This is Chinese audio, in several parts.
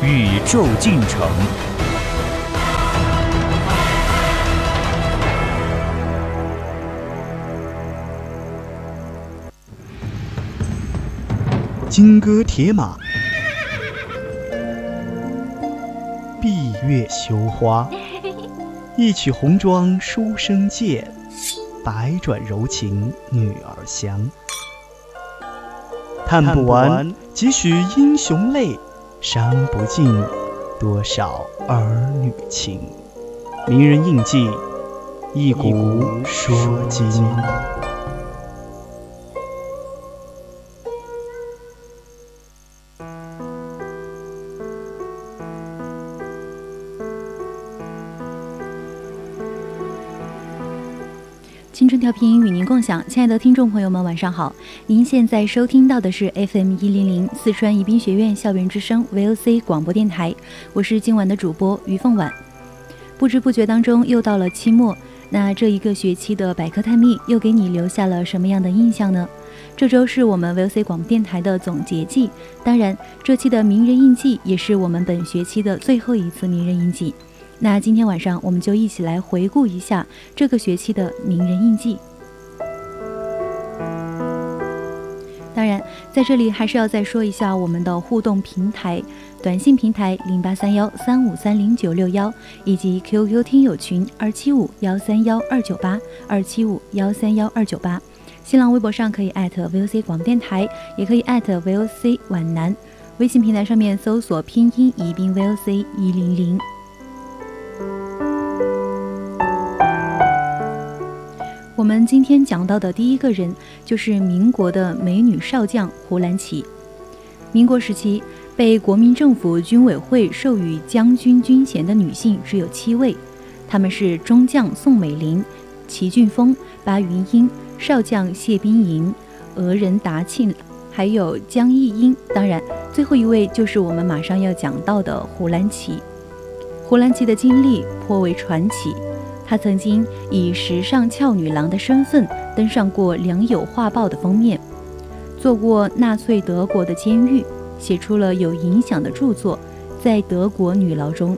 宇宙进程。金戈铁马，闭月羞花。一曲红妆书生剑，百转柔情女儿香。叹不完几许英雄泪，伤不尽多少儿女情。名人印记，一古说今。青春调频与您共享，亲爱的听众朋友们，晚上好！您现在收听到的是 FM 一零零四川宜宾学院校园之声 VOC 广播电台，我是今晚的主播于凤婉。不知不觉当中又到了期末，那这一个学期的百科探秘又给你留下了什么样的印象呢？这周是我们 VOC 广播电台的总结季，当然这期的名人印记也是我们本学期的最后一次名人印记。那今天晚上我们就一起来回顾一下这个学期的名人印记。当然，在这里还是要再说一下我们的互动平台：短信平台零八三幺三五三零九六幺，以及 QQ 听友群二七五幺三幺二九八二七五幺三幺二九八。新浪微博上可以 VOC 广播电台，也可以 VOC 皖南。微信平台上面搜索拼音宜宾 VOC 一零零。我们今天讲到的第一个人就是民国的美女少将胡兰奇。民国时期，被国民政府军委会授予将军军衔的女性只有七位，她们是中将宋美龄、齐俊峰、巴云英、少将谢冰莹、俄人达庆，还有江义英。当然，最后一位就是我们马上要讲到的胡兰奇。胡兰奇的经历颇为传奇。她曾经以时尚俏女郎的身份登上过《良友画报》的封面，做过纳粹德国的监狱，写出了有影响的著作。在德国女牢中，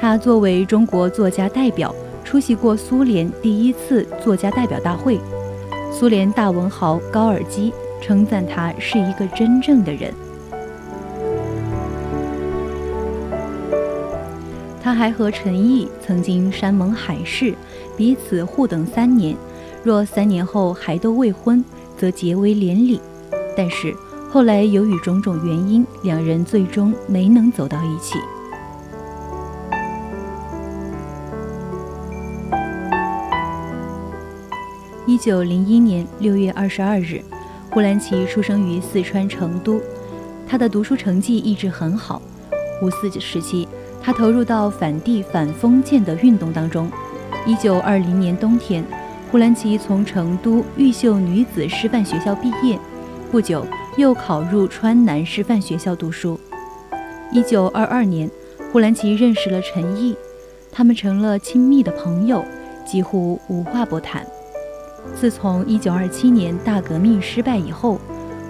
她作为中国作家代表出席过苏联第一次作家代表大会。苏联大文豪高尔基称赞她是一个真正的人。他还和陈毅曾经山盟海誓，彼此互等三年，若三年后还都未婚，则结为连理。但是后来由于种种原因，两人最终没能走到一起。一九零一年六月二十二日，胡兰奇出生于四川成都，他的读书成绩一直很好。五四时期。他投入到反帝反封建的运动当中。一九二零年冬天，胡兰奇从成都玉秀女子师范学校毕业，不久又考入川南师范学校读书。一九二二年，胡兰奇认识了陈毅，他们成了亲密的朋友，几乎无话不谈。自从一九二七年大革命失败以后，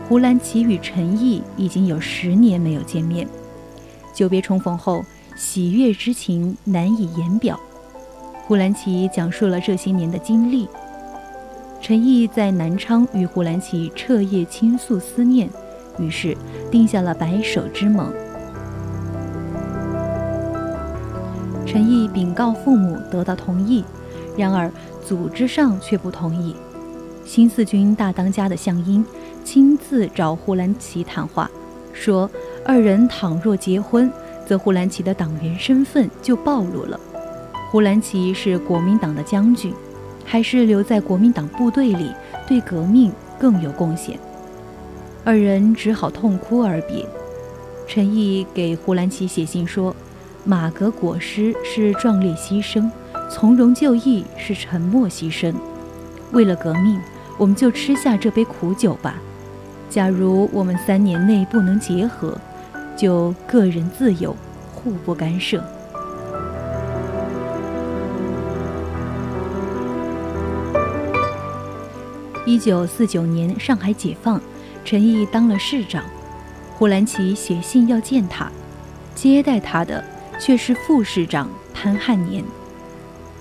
胡兰奇与陈毅已经有十年没有见面。久别重逢后。喜悦之情难以言表。胡兰奇讲述了这些年的经历。陈毅在南昌与胡兰奇彻夜倾诉思念，于是定下了白首之盟。陈毅禀告父母得到同意，然而组织上却不同意。新四军大当家的项英亲自找胡兰奇谈话，说二人倘若结婚。则胡兰奇的党员身份就暴露了。胡兰奇是国民党的将军，还是留在国民党部队里，对革命更有贡献。二人只好痛哭而别。陈毅给胡兰奇写信说：“马革裹尸是壮烈牺牲，从容就义是沉默牺牲。为了革命，我们就吃下这杯苦酒吧。假如我们三年内不能结合，就个人自由，互不干涉。一九四九年，上海解放，陈毅当了市长，胡兰奇写信要见他，接待他的却是副市长潘汉年。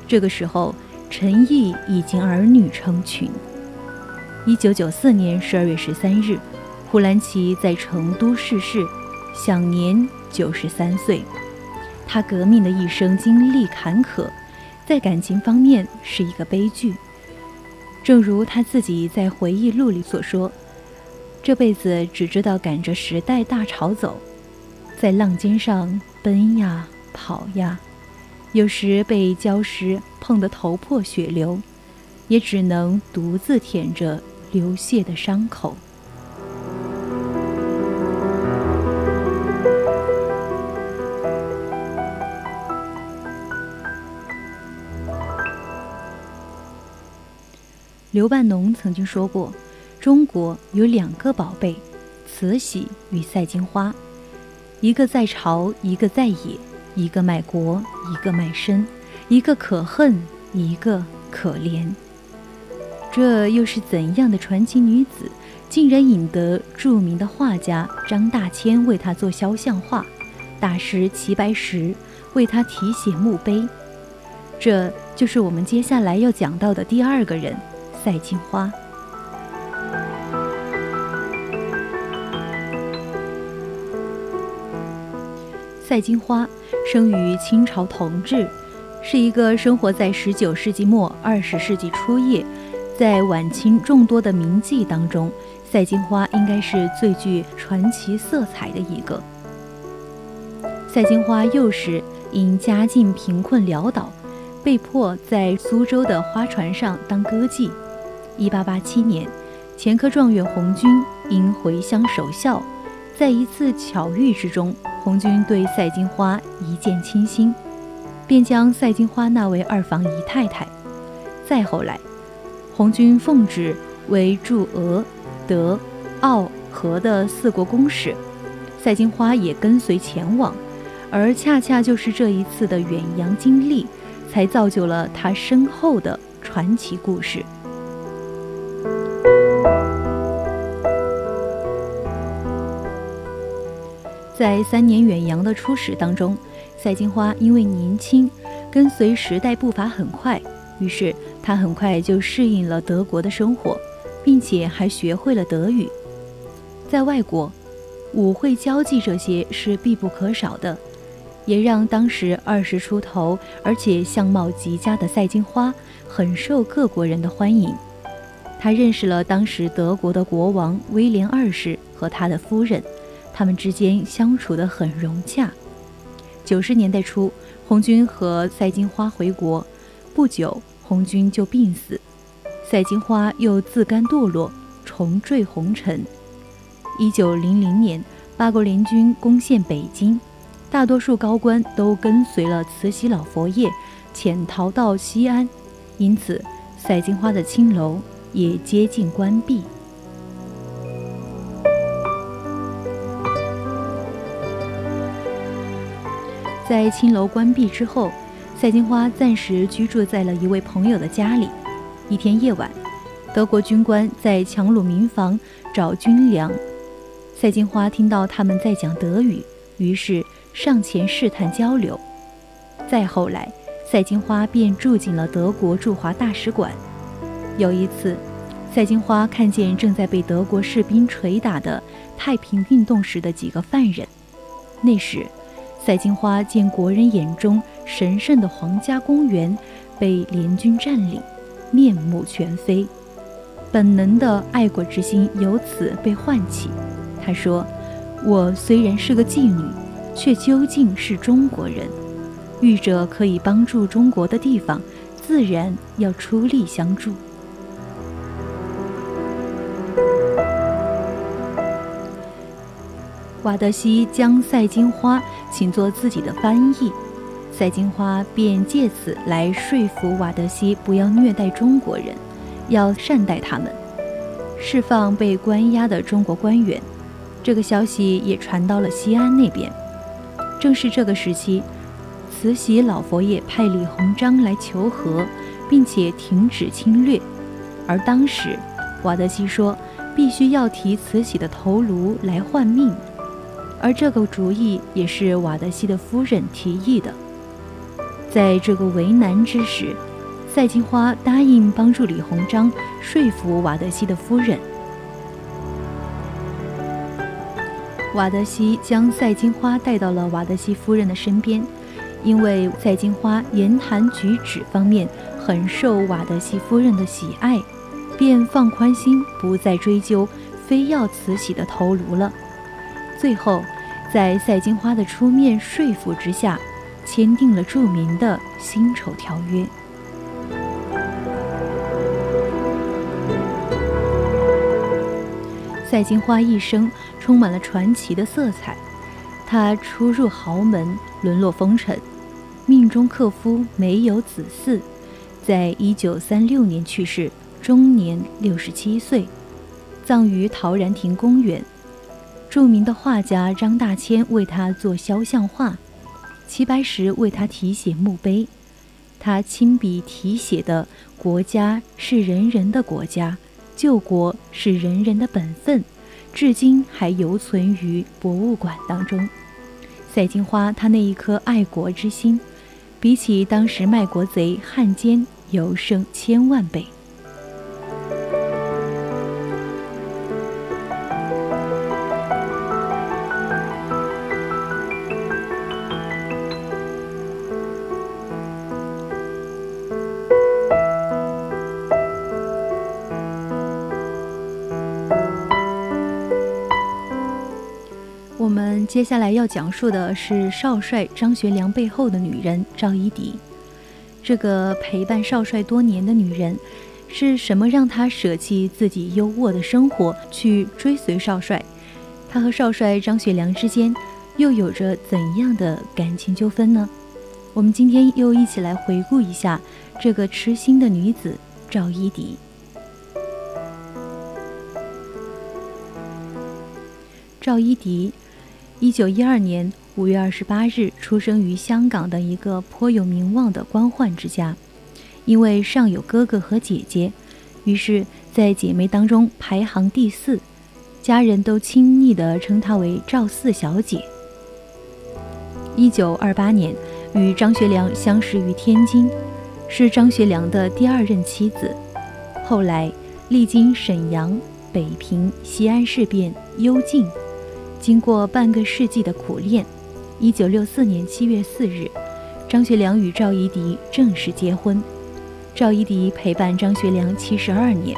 这个时候，陈毅已经儿女成群。一九九四年十二月十三日，胡兰奇在成都逝世，享年九十三岁。他革命的一生经历坎坷，在感情方面是一个悲剧。正如他自己在回忆录里所说：“这辈子只知道赶着时代大潮走，在浪尖上奔呀跑呀，有时被礁石碰得头破血流，也只能独自舔着流泻的伤口。”刘半农曾经说过：“中国有两个宝贝，慈禧与赛金花，一个在朝，一个在野；一个卖国，一个卖身；一个可恨，一个可怜。”这又是怎样的传奇女子，竟然引得著名的画家张大千为她做肖像画，大师齐白石为她题写墓碑？这就是我们接下来要讲到的第二个人。赛金花。赛金花生于清朝同治，是一个生活在十九世纪末二十世纪初叶，在晚清众多的名妓当中，赛金花应该是最具传奇色彩的一个。赛金花幼时因家境贫困潦倒，被迫在苏州的花船上当歌妓。一八八七年，前科状元红军因回乡守孝，在一次巧遇之中，红军对赛金花一见倾心，便将赛金花纳为二房姨太太。再后来，红军奉旨为驻俄、德、奥、和的四国公使，赛金花也跟随前往，而恰恰就是这一次的远洋经历，才造就了他深厚的传奇故事。在三年远洋的初始当中，赛金花因为年轻，跟随时代步伐很快，于是她很快就适应了德国的生活，并且还学会了德语。在外国，舞会、交际这些是必不可少的，也让当时二十出头而且相貌极佳的赛金花很受各国人的欢迎。她认识了当时德国的国王威廉二世和他的夫人。他们之间相处得很融洽。九十年代初，红军和赛金花回国，不久红军就病死，赛金花又自甘堕落，重坠红尘。一九零零年，八国联军攻陷北京，大多数高官都跟随了慈禧老佛爷潜逃到西安，因此赛金花的青楼也接近关闭。在青楼关闭之后，赛金花暂时居住在了一位朋友的家里。一天夜晚，德国军官在强掳民房找军粮，赛金花听到他们在讲德语，于是上前试探交流。再后来，赛金花便住进了德国驻华大使馆。有一次，赛金花看见正在被德国士兵捶打的太平运动时的几个犯人，那时。赛金花见国人眼中神圣的皇家公园被联军占领，面目全非，本能的爱国之心由此被唤起。他说：“我虽然是个妓女，却究竟是中国人。遇着可以帮助中国的地方，自然要出力相助。”瓦德西将赛金花请做自己的翻译。赛金花便借此来说服瓦德西不要虐待中国人，要善待他们，释放被关押的中国官员。这个消息也传到了西安那边。正是这个时期，慈禧老佛爷派李鸿章来求和，并且停止侵略。而当时，瓦德西说必须要提慈禧的头颅来换命，而这个主意也是瓦德西的夫人提议的。在这个为难之时，赛金花答应帮助李鸿章说服瓦德西的夫人。瓦德西将赛金花带到了瓦德西夫人的身边，因为赛金花言谈举止方面很受瓦德西夫人的喜爱，便放宽心，不再追究非要慈禧的头颅了。最后，在赛金花的出面说服之下。签订了著名的辛丑条约。赛金花一生充满了传奇的色彩，她出入豪门，沦落风尘，命中克夫，没有子嗣，在一九三六年去世，终年六十七岁，葬于陶然亭公园。著名的画家张大千为他做肖像画。齐白石为他题写墓碑，他亲笔题写的“国家是人人的国家，救国是人人的本分”，至今还犹存于博物馆当中。赛金花她那一颗爱国之心，比起当时卖国贼汉奸，尤胜千万倍。接下来要讲述的是少帅张学良背后的女人赵一荻。这个陪伴少帅多年的女人，是什么让她舍弃自己优渥的生活去追随少帅？她和少帅张学良之间又有着怎样的感情纠纷呢？我们今天又一起来回顾一下这个痴心的女子赵一荻。赵一荻。一九一二年五月二十八日，出生于香港的一个颇有名望的官宦之家。因为上有哥哥和姐姐，于是，在姐妹当中排行第四，家人都亲昵地称她为赵四小姐。一九二八年，与张学良相识于天津，是张学良的第二任妻子。后来，历经沈阳、北平、西安事变、幽禁。经过半个世纪的苦练，一九六四年七月四日，张学良与赵一荻正式结婚。赵一荻陪伴张学良七十二年，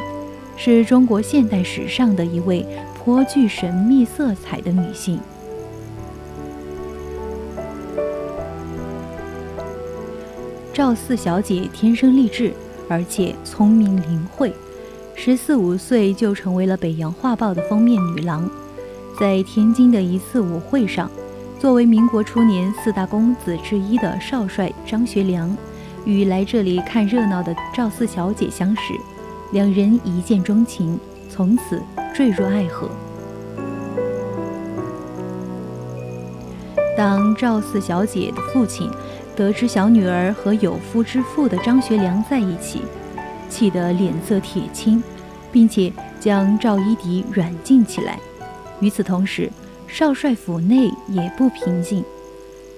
是中国现代史上的一位颇具神秘色彩的女性。赵四小姐天生丽质，而且聪明灵慧，十四五岁就成为了《北洋画报》的封面女郎。在天津的一次舞会上，作为民国初年四大公子之一的少帅张学良，与来这里看热闹的赵四小姐相识，两人一见钟情，从此坠入爱河。当赵四小姐的父亲得知小女儿和有夫之妇的张学良在一起，气得脸色铁青，并且将赵一荻软禁起来。与此同时，少帅府内也不平静。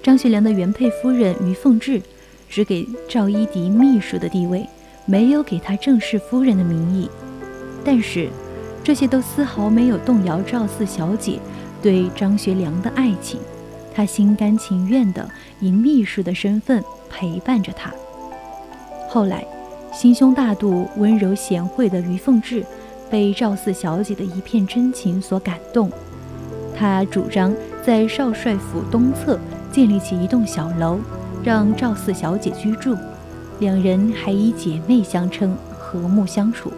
张学良的原配夫人于凤至，只给赵一荻秘书的地位，没有给她正式夫人的名义。但是，这些都丝毫没有动摇赵四小姐对张学良的爱情。她心甘情愿地以秘书的身份陪伴着他。后来，心胸大度、温柔贤惠的于凤至。被赵四小姐的一片真情所感动，他主张在少帅府东侧建立起一栋小楼，让赵四小姐居住。两人还以姐妹相称，和睦相处。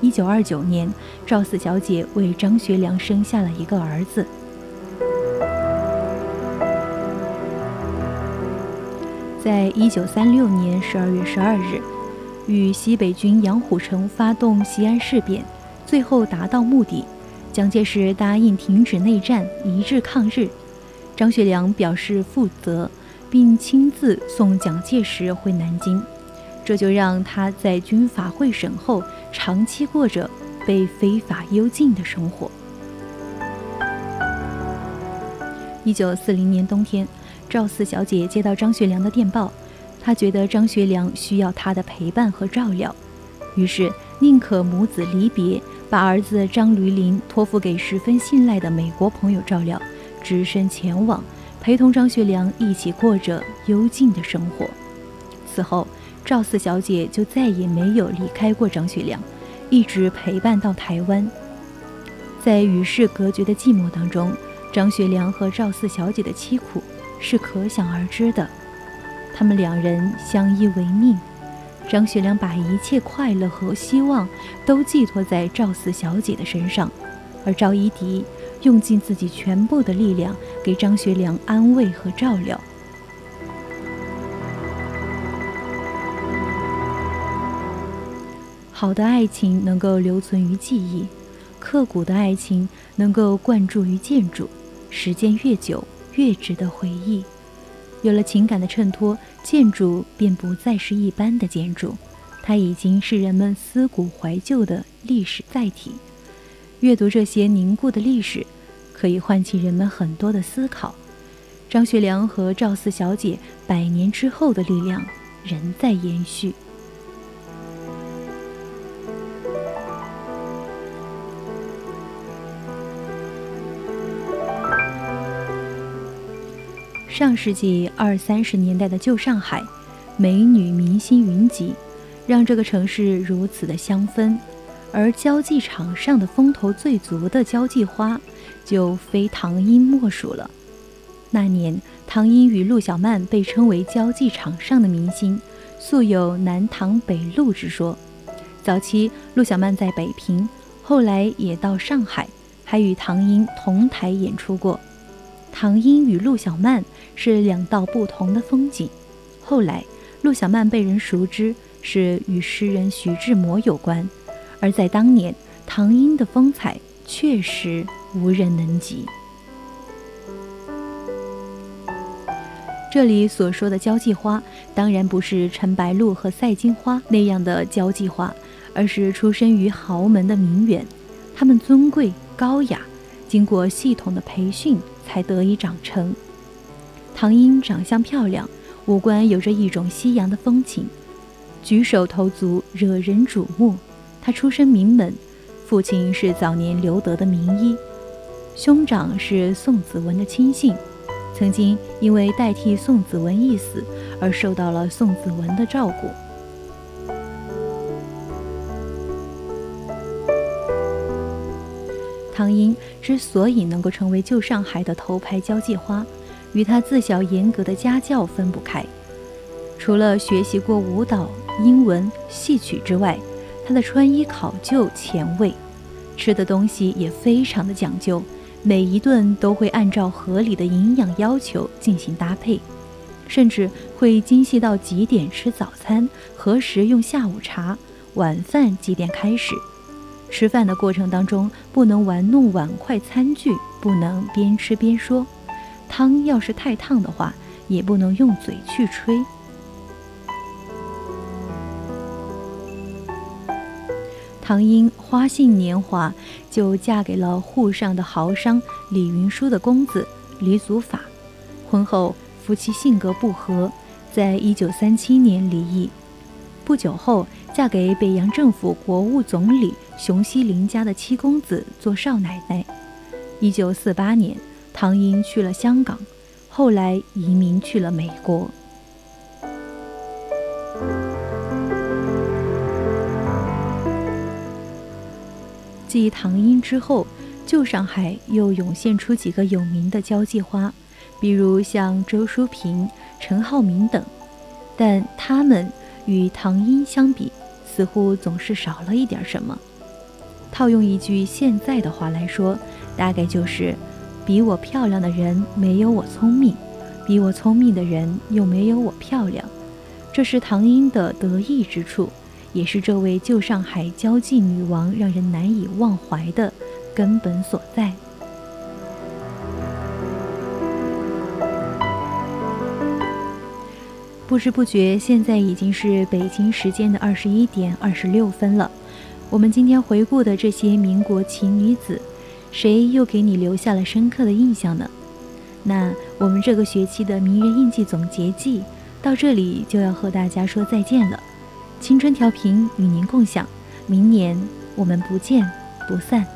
一九二九年，赵四小姐为张学良生下了一个儿子。在一九三六年十二月十二日，与西北军杨虎城发动西安事变，最后达到目的。蒋介石答应停止内战，一致抗日。张学良表示负责，并亲自送蒋介石回南京，这就让他在军法会审后，长期过着被非法幽禁的生活。一九四零年冬天，赵四小姐接到张学良的电报，她觉得张学良需要她的陪伴和照料，于是宁可母子离别。把儿子张驴林托付给十分信赖的美国朋友照料，只身前往，陪同张学良一起过着幽静的生活。此后，赵四小姐就再也没有离开过张学良，一直陪伴到台湾。在与世隔绝的寂寞当中，张学良和赵四小姐的凄苦是可想而知的。他们两人相依为命。张学良把一切快乐和希望都寄托在赵四小姐的身上，而赵一荻用尽自己全部的力量给张学良安慰和照料。好的爱情能够留存于记忆，刻骨的爱情能够灌注于建筑，时间越久越值得回忆。有了情感的衬托。建筑便不再是一般的建筑，它已经是人们思古怀旧的历史载体。阅读这些凝固的历史，可以唤起人们很多的思考。张学良和赵四小姐百年之后的力量仍在延续。上世纪二三十年代的旧上海，美女明星云集，让这个城市如此的香氛。而交际场上的风头最足的交际花，就非唐英莫属了。那年，唐英与陆小曼被称为交际场上的明星，素有南唐北陆之说。早期，陆小曼在北平，后来也到上海，还与唐英同台演出过。唐英与陆小曼是两道不同的风景。后来，陆小曼被人熟知是与诗人徐志摩有关，而在当年，唐英的风采确实无人能及。这里所说的交际花，当然不是陈白露和赛金花那样的交际花，而是出身于豪门的名媛，她们尊贵高雅，经过系统的培训。才得以长成。唐英长相漂亮，五官有着一种西洋的风情，举手投足惹人瞩目。他出身名门，父亲是早年留德的名医，兄长是宋子文的亲信，曾经因为代替宋子文一死而受到了宋子文的照顾。张英之所以能够成为旧上海的头牌交际花，与她自小严格的家教分不开。除了学习过舞蹈、英文、戏曲之外，她的穿衣考究前卫，吃的东西也非常的讲究，每一顿都会按照合理的营养要求进行搭配，甚至会精细到几点吃早餐，何时用下午茶，晚饭几点开始。吃饭的过程当中，不能玩弄碗筷餐具，不能边吃边说。汤要是太烫的话，也不能用嘴去吹。唐英花性年华就嫁给了沪上的豪商李云舒的公子李祖法，婚后夫妻性格不合，在一九三七年离异。不久后，嫁给北洋政府国务总理熊希龄家的七公子做少奶奶。一九四八年，唐英去了香港，后来移民去了美国。继唐英之后，旧上海又涌现出几个有名的交际花，比如像周淑萍、陈浩民等，但他们。与唐英相比，似乎总是少了一点什么。套用一句现在的话来说，大概就是：比我漂亮的人没有我聪明，比我聪明的人又没有我漂亮，这是唐英的得意之处，也是这位旧上海交际女王让人难以忘怀的根本所在。不知不觉，现在已经是北京时间的二十一点二十六分了。我们今天回顾的这些民国奇女子，谁又给你留下了深刻的印象呢？那我们这个学期的名人印记总结季到这里就要和大家说再见了。青春调频与您共享，明年我们不见不散。